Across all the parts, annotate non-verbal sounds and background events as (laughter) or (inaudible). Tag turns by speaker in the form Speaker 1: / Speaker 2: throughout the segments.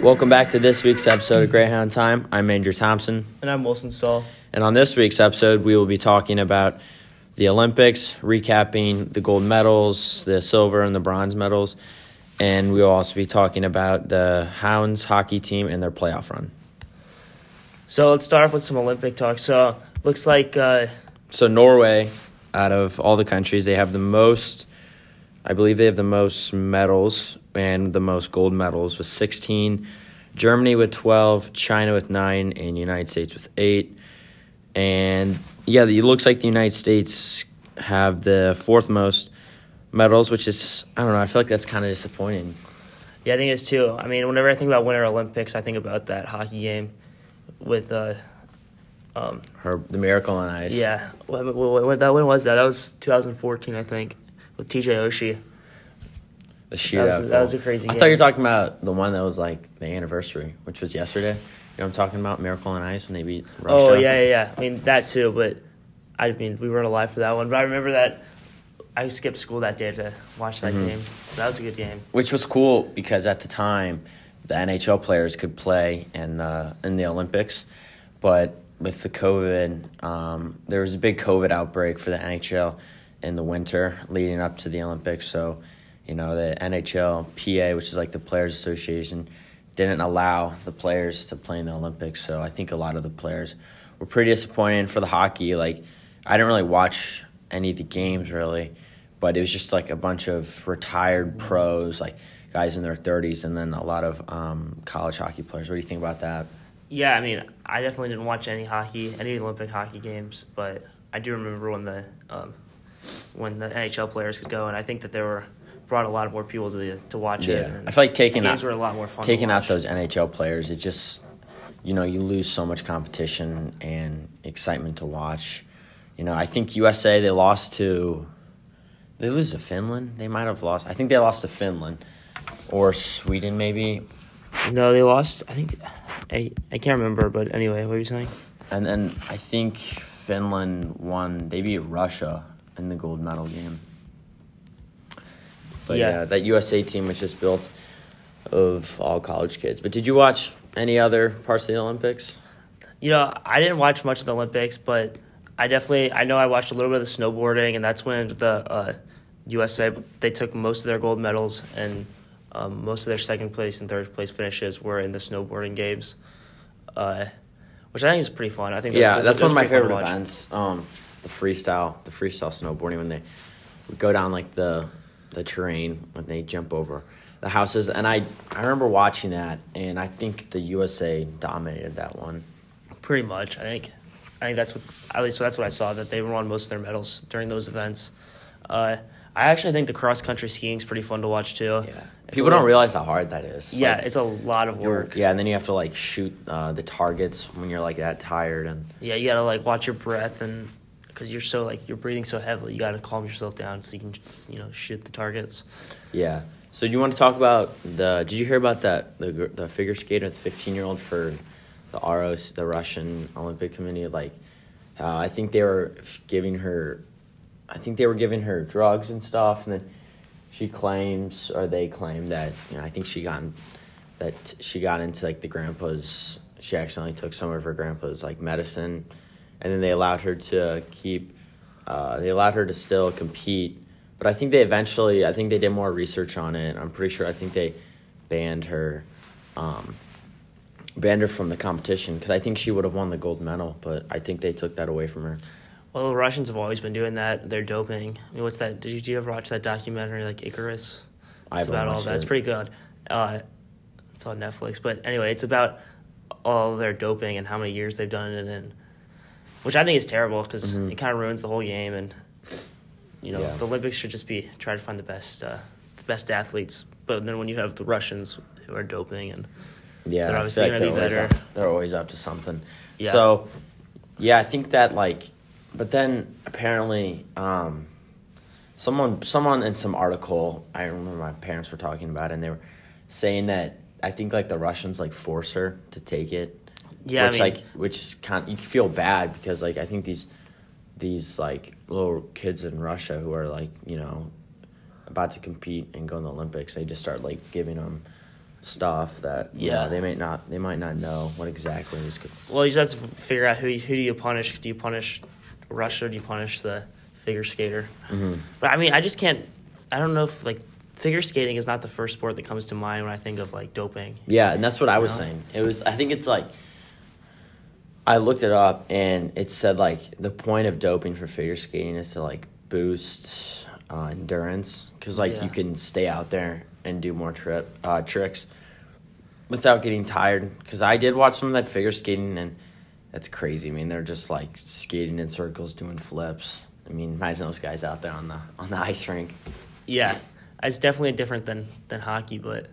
Speaker 1: Welcome back to this week's episode of Greyhound Time. I'm Andrew Thompson,
Speaker 2: And I'm Wilson Stahl.
Speaker 1: and on this week's episode, we will be talking about the Olympics, recapping the gold medals, the silver and the bronze medals, and we will also be talking about the Hounds hockey team and their playoff run.
Speaker 2: So let's start off with some Olympic talk. So looks like uh,
Speaker 1: So Norway, out of all the countries, they have the most. I believe they have the most medals and the most gold medals with 16. Germany with 12, China with 9, and United States with 8. And yeah, it looks like the United States have the fourth most medals, which is I don't know. I feel like that's kind of disappointing.
Speaker 2: yeah, I think it's too. I mean, whenever I think about Winter Olympics, I think about that hockey game with uh, um,
Speaker 1: Her the Miracle on Ice.
Speaker 2: yeah. When, when, when, that, when was that? That was 2014, I think, with TJ Oshie.
Speaker 1: the shootout.
Speaker 2: was- that was a crazy
Speaker 1: I thought you were talking about the one that was like the anniversary, which was yesterday. You know what I'm talking about? Miracle on Ice when they beat Russia.
Speaker 2: Oh yeah, yeah, yeah. I mean that too, but I mean we weren't alive for that one. But I remember that I skipped school that day to watch that
Speaker 1: Mm-hmm.
Speaker 2: game. That was a good game.
Speaker 1: Which was cool because at the time, the NHL players could play in the in the Olympics, but with the COVID, um, there was a big COVID outbreak for the NHL in the winter leading up to the Olympics. So, you know, the NHL PA, which is like the Players Association, didn't allow the players to play in the Olympics. So I think a lot of the players were pretty disappointed for the hockey. Like, I didn't really watch any of the games really, but it was just like a bunch of retired pros, like guys in their 30s, and then a lot of um, college hockey players. What do you think about that?
Speaker 2: Yeah, I mean I definitely didn't watch any hockey, any Olympic hockey games, but I do remember when the um, when the NHL players could go, and I think that there were brought a lot more people to the, to watch it.
Speaker 1: Yeah,
Speaker 2: and
Speaker 1: I feel like taking
Speaker 2: games
Speaker 1: out
Speaker 2: were a lot more fun.
Speaker 1: taking out those NHL players, it just you know you lose so much competition and excitement to watch. You know, I think USA they lost to they lose to Finland. They might have lost. I think they lost to Finland or Sweden maybe.
Speaker 2: No, they lost. I think I I can't remember, but anyway, what were you saying?
Speaker 1: And then I think Finland won. They beat Russia in the gold medal game. But yeah.
Speaker 2: Yeah.
Speaker 1: that USA team was just built of all college kids. But did you watch any other parts of the Olympics?
Speaker 2: You know, I didn't watch much of the Olympics, but I definitely I know I watched a little bit of the snowboarding, and that's when the uh, USA they took most of their gold medals, and um, most of their second place and third place finishes were in the snowboarding games, uh, which I think is pretty fun. I think those-
Speaker 1: yeah,
Speaker 2: those-
Speaker 1: that's
Speaker 2: those
Speaker 1: one of my
Speaker 2: are pretty fun
Speaker 1: favorite events. Um, the freestyle, the freestyle snowboarding when they would go down like the the terrain when they jump over the houses, and I I remember watching that, and I think the USA dominated that one.
Speaker 2: Pretty much, I think. I think that's what at least that's what I saw that they won most of their medals during those events. Uh, I actually think the cross country skiing is pretty fun to watch too.
Speaker 1: Yeah,
Speaker 2: It's
Speaker 1: people
Speaker 2: little-
Speaker 1: don't realize how hard that is.
Speaker 2: Yeah,
Speaker 1: Like,
Speaker 2: it's a lot of work.
Speaker 1: Yeah, and then you have to like shoot uh, the targets when you're like that tired and
Speaker 2: Yeah, you gotta like watch your breath and because you're so like you're breathing so heavily, you gotta calm yourself down so you can you know shoot the targets.
Speaker 1: yeah. So you want to talk about the? Did you hear about that the the figure skater, the 15 year old for the ROC, the Russian Olympic Committee? Like, uh, I think they were giving her, I think they were giving her drugs and stuff, and then she claims or they claim that you know I think she got that she got into like the grandpa's. She accidentally took some of her grandpa's like medicine, and then they allowed her to keep. Uh, they allowed her to still compete, but I think they eventually. I think they did more research on it. I'm pretty sure. I think they banned her, um, banned her from the competition because I think she would have won the gold medal, but I think they took that away from her.
Speaker 2: Well, the Russians have always been doing that. They're doping. I mean, what's that? Did you, did you ever watch that documentary like Icarus? It's about all that. It's pretty good. Uh, it's on Netflix. But anyway, it's about all their doping and how many years they've done it, and which I think is terrible because
Speaker 1: Mhm.
Speaker 2: it kind of ruins the whole game. And you know,
Speaker 1: Yeah.
Speaker 2: the Olympics should just be try to find the best, uh, the best athletes. But then when you have the Russians who are doping and
Speaker 1: Yeah,
Speaker 2: They're obviously
Speaker 1: like
Speaker 2: gonna be
Speaker 1: they're always
Speaker 2: better.
Speaker 1: up- they're always up to something.
Speaker 2: Yeah.
Speaker 1: So, yeah, I think that like, but then apparently, um, someone someone in some article I remember my parents were talking about, it, and they were saying that I think like the Russians like force her to take it.
Speaker 2: Yeah, I
Speaker 1: which
Speaker 2: mean-
Speaker 1: like which is kind of, you feel bad because like I think these these like little kids in Russia who are like you know about to compete and go in the Olympics, they just start like giving them stuff that yeah,
Speaker 2: Yeah.
Speaker 1: they may not they might not know what exactly is. go-
Speaker 2: Well, you just have to figure out who who do you punish? Do you punish Russia? Or do you punish the figure skater?
Speaker 1: Mhm.
Speaker 2: But I mean, I just can't. I don't know if like figure skating is not the first sport that comes to mind when I think of like doping.
Speaker 1: Yeah, and that's what I was
Speaker 2: know?
Speaker 1: saying. It was I think it's like I looked it up and it said like the point of doping for figure skating is to like boost uh, endurance because like
Speaker 2: Yeah.
Speaker 1: you can stay out there and do more trip uh, tricks without getting tired. Because I did watch some of that figure skating and that's crazy. I mean, they're just like skating in circles, doing flips. I mean, imagine those guys out there on the on the ice rink.
Speaker 2: Yeah, it's definitely different than than hockey, but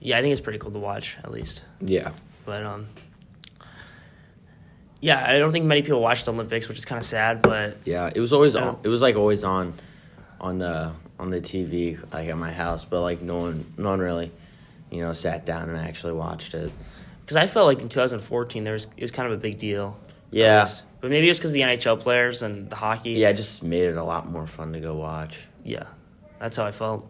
Speaker 2: yeah, I think it's pretty cool to watch at least.
Speaker 1: Yeah.
Speaker 2: But um, yeah, I don't think many people watch the Olympics, which is kind of sad. But
Speaker 1: Yeah, it was always on. It was like always on, on the on the TV like at my house, but like no one, no one really, you know, sat down and actually watched it.
Speaker 2: because I felt like in 2014 there was it was kind of a big deal.
Speaker 1: Yeah,
Speaker 2: but maybe it was because the NHL players and the hockey.
Speaker 1: yeah, it just made it a lot more fun to go watch.
Speaker 2: Yeah, that's how I felt.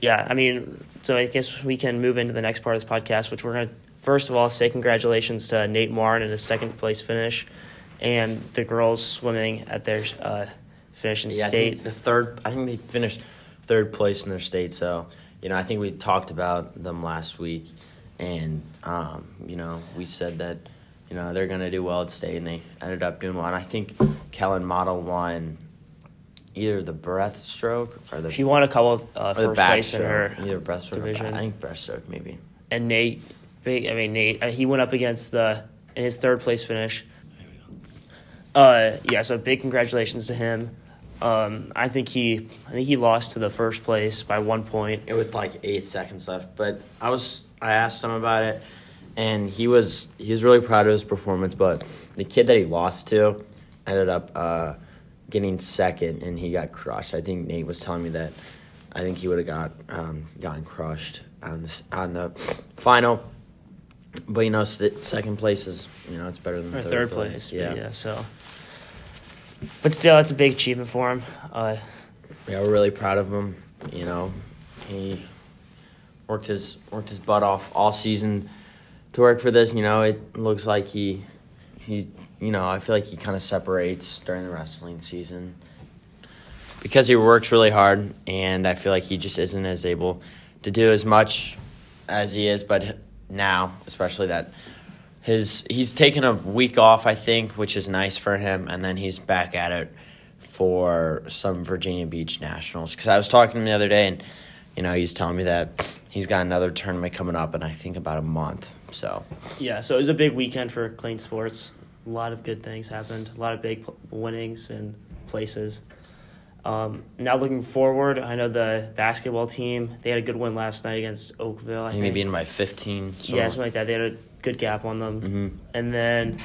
Speaker 2: Yeah, I mean, so I guess we can move into the next part of this podcast, which we're going to first of all say congratulations to Nate Martin and his second place finish, and the girls swimming at their uh, finish in
Speaker 1: Yeah,
Speaker 2: state.
Speaker 1: the third. I think they finished third place in their state. So you know, I think we talked about them last week, and um, you know, we said that you know they're gonna do well at state, and they ended up doing well. And I think Kellen Model won either the breaststroke or the
Speaker 2: She won a couple of uh,
Speaker 1: or
Speaker 2: first place in her
Speaker 1: either breaststroke or
Speaker 2: division.
Speaker 1: back- I think breaststroke maybe.
Speaker 2: and Nate, big. I mean Nate, uh, he went up against the in his third place finish. Uh, yeah, so big congratulations to him. Um, I think he, I think he lost to the first place by one point.
Speaker 1: It with like eight seconds left, but I was I asked him about it, and he was he was really proud of his performance. But the kid that he lost to ended up uh, getting second, and he got crushed. I think Nate was telling me that I think he would have got um, gotten crushed on this on the final. But you know, st- second place is you know it's better than
Speaker 2: or
Speaker 1: third,
Speaker 2: third,
Speaker 1: place.
Speaker 2: place.
Speaker 1: Yeah.
Speaker 2: Yeah. so. But still, that's a big achievement for him. Uh,
Speaker 1: Yeah, we're really proud of him. You know, he worked his worked his butt off all season to work for this. You know, it looks like he he you know I feel like he kind of separates during the wrestling season because he works really hard, and I feel like he just isn't as able to do as much as he is. But now, especially that his he's taken a week off, I think, which is nice for him, and then he's back at it for some Virginia Beach Nationals. Because I was talking to him the other day, and you know he's telling me that he's got another tournament coming up in I think about a month. So
Speaker 2: yeah, so it was a big weekend for Clean Sports. A lot of good things happened. A lot of big winnings and places. Um, now looking forward, I know the basketball team. They had a good win last night against Oakville. I
Speaker 1: think beating by fifteen. So.
Speaker 2: yeah, something like that. They had a good gap on them.
Speaker 1: hmm
Speaker 2: And then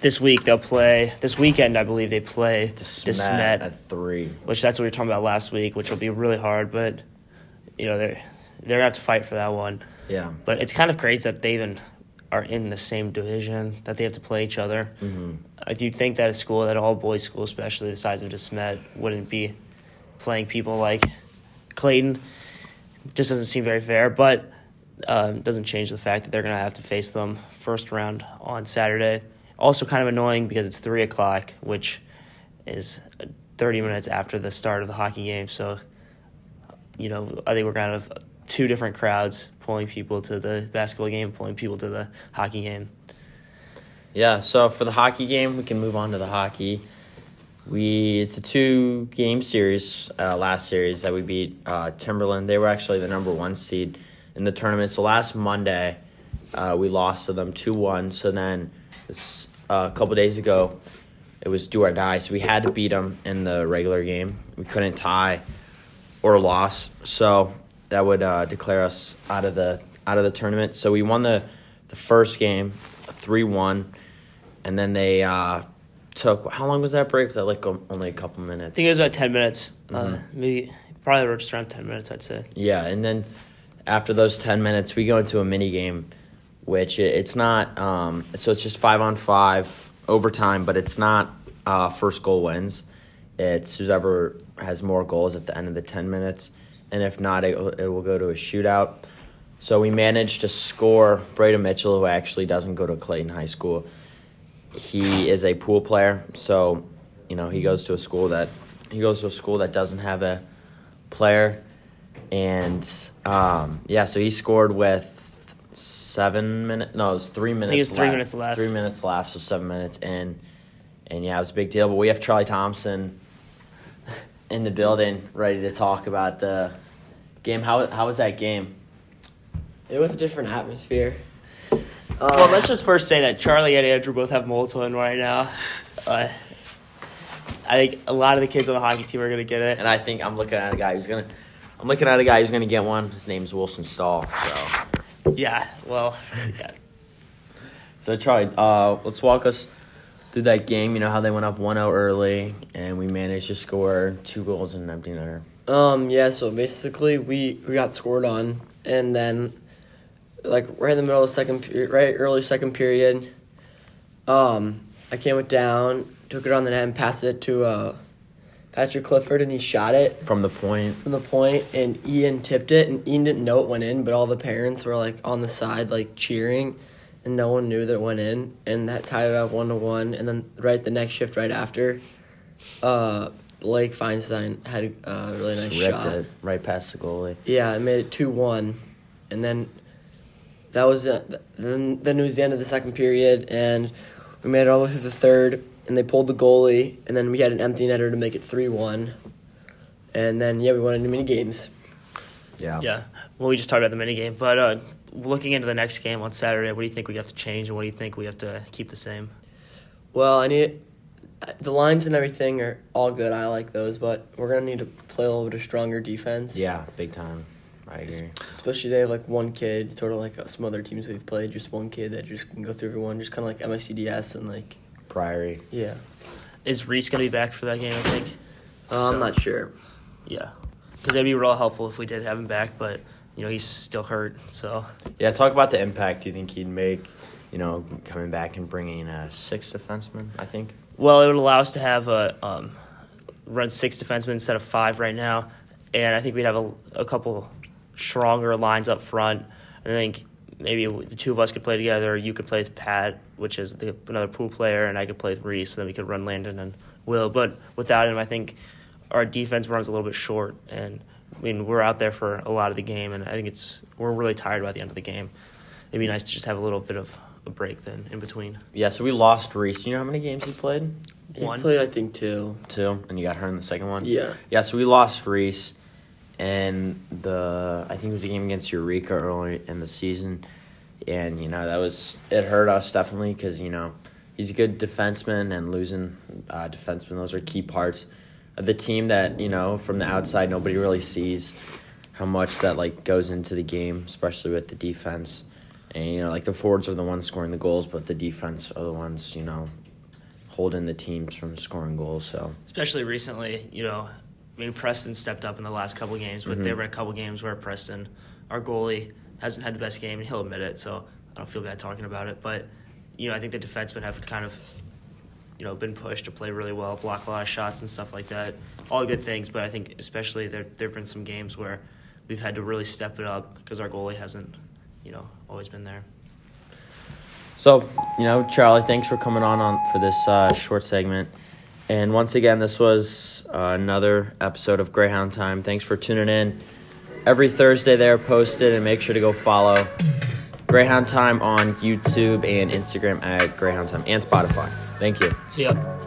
Speaker 2: this week they'll play. This weekend, I believe they play
Speaker 1: Desmet, at three.
Speaker 2: which that's what we were talking about last week, which will be really hard. But you know they're they're gonna have to fight for that one.
Speaker 1: Yeah.
Speaker 2: But it's kind of crazy that they even are in the same division that they have to play each other.
Speaker 1: hmm
Speaker 2: I do think that a school, that all boys school, especially the size of Desmet, wouldn't be playing people like Clayton. Just doesn't seem very fair, but um, doesn't change the fact that they're going to have to face them first round on Saturday. Also, kind of annoying because it's three o'clock, which is thirty minutes after the start of the hockey game. So, you know, I think we're kind of two different crowds pulling people to the basketball game, pulling people to the hockey game.
Speaker 1: Yeah, so for the hockey game, we can move on to the hockey. We it's a two game series. Uh, last series that we beat uh, Timberland. They were actually the number one seed in the tournament. So last Monday, uh, we lost to them two one. So then uh, a couple days ago, it was do or die. So we had to beat them in the regular game. We couldn't tie or loss. So that would uh, declare us out of the out of the tournament. So we won the the first game, three one, and then they uh, took how long was that break? Was that like only a couple minutes?
Speaker 2: I think it was about 10 minutes. Uh,
Speaker 1: Mhm.
Speaker 2: maybe, probably just around 10 minutes, I'd say.
Speaker 1: Yeah, and then after those ten minutes, we go into a mini game, which it, it's not. Um, so it's just five on five overtime, but it's not uh, first goal wins. it's whoever has more goals at the end of the 10 minutes. And if not, it, it will go to a shootout. So we managed to score Braden Mitchell, who actually doesn't go to Clayton High School. He is a pool player, so you know he goes to a school that he goes to a school that doesn't have a player, and um, yeah, so he scored with seven minutes. No, it was three minutes.
Speaker 2: it was three
Speaker 1: left.
Speaker 2: minutes left.
Speaker 1: Three minutes left, so seven minutes, in, and yeah, it was a big deal. But we have Charlie Thompson in the building, ready to talk about the game. How how was that game?
Speaker 3: It was a different atmosphere.
Speaker 2: Well, let's just first say that Charlie and Andrew both have mold in right now. Uh, I think a lot of the kids on the hockey team are going to get it.
Speaker 1: And I think I'm looking at a guy who's gonna. I'm looking at a guy who's gonna get one. His name's Wilson Stahl. So,
Speaker 2: Yeah, well, (laughs) yeah.
Speaker 1: so Charlie, uh, let's walk us through that game. You know how they went up 1-0 early, and we managed to score two goals in an empty netter.
Speaker 3: Um, yeah, so basically we, we got scored on, and then, like, right in the middle of the second period, right early second period, um, I came it down, took it on the net, and passed it to uh, Patrick Clifford, and he shot it
Speaker 1: From the point,
Speaker 3: from the point, and Ian tipped it, and Ian didn't know it went in, but all the parents were, like, on the side, like, cheering, and no one knew that it went in, and that tied it up one to one, and then right the next shift right after, uh, Blake Feinstein had a really nice
Speaker 1: just ripped
Speaker 3: shot.
Speaker 1: it right past the goalie.
Speaker 3: Yeah, I made it two one, and then that was it. Then then it was the end of the second period, and we made it all the way through the third, and they pulled the goalie, and then we had an empty netter to make it three one, and then yeah, we went into mini games.
Speaker 1: Yeah.
Speaker 2: Yeah. Well, we just talked about the mini game, but uh, looking into the next game on Saturday, what do you think we have to change, and what do you think we have to keep the same?
Speaker 3: Well, I need the lines and everything are all good. I like those, but we're gonna need to play a little bit of stronger defense.
Speaker 1: Yeah, big time. I agree.
Speaker 3: Especially they have like one kid, sort of like uh, some other teams we've played, just one kid that just can go through everyone, just kind of like MICDS and like
Speaker 1: Priory.
Speaker 3: yeah.
Speaker 2: Is Reese going to be back for that game? I think.
Speaker 3: Uh, I'm not sure.
Speaker 2: Yeah, because it'd be real helpful if we did have him back, but you know he's still hurt. So
Speaker 1: Yeah, talk about the impact Do you think he'd make. You know, coming back and bringing a sixth defenseman. I think.
Speaker 2: well, it would allow us to have a um, run six defensemen instead of five right now, and I think we'd have a, a couple stronger lines up front. I think maybe the two of us could play together. You could play with Pat, which is the, another pool player, and I could play with Reese, and then we could run Landon and Will. But without him, I think our defense runs a little bit short, and I mean we're out there for a lot of the game, and I think it's we're really tired by the end of the game. It'd be nice to just have a little bit of a break then in between.
Speaker 1: Yeah, so we lost Reese. You know how many games he played?
Speaker 3: He
Speaker 2: One.
Speaker 3: played, I think, two.
Speaker 1: Two, and you got hurt in the second one.
Speaker 3: Yeah.
Speaker 1: Yeah, so we lost Reese, and the I think it was a game against Eureka early in the season, and you know that was it hurt us definitely because you know he's a good defenseman and losing uh, defensemen those are key parts of the team that you know from the outside nobody really sees how much that like goes into the game, especially with the defense. And you know, like the forwards are the ones scoring the goals, but the defense are the ones you know holding the teams from scoring goals. So
Speaker 2: especially recently, you know, I mean, Preston stepped up in the last couple games, but
Speaker 1: Mhm.
Speaker 2: there were a couple games where Preston, our goalie, hasn't had the best game, and he'll admit it. So I don't feel bad talking about it. But you know, I think the defensemen have kind of, you know, been pushed to play really well, block a lot of shots and stuff like that. All good things, but I think especially there there've been some games where we've had to really step it up because our goalie hasn't, you know, always been there.
Speaker 1: So, you know, Charlie, thanks for coming on, on for this uh, short segment. And once again, this was uh, another episode of Greyhound Time. Thanks for tuning in. Every Thursday, they're posted, and make sure to go follow Greyhound Time on YouTube and Instagram at Greyhound Time and Spotify. Thank you.
Speaker 2: See ya.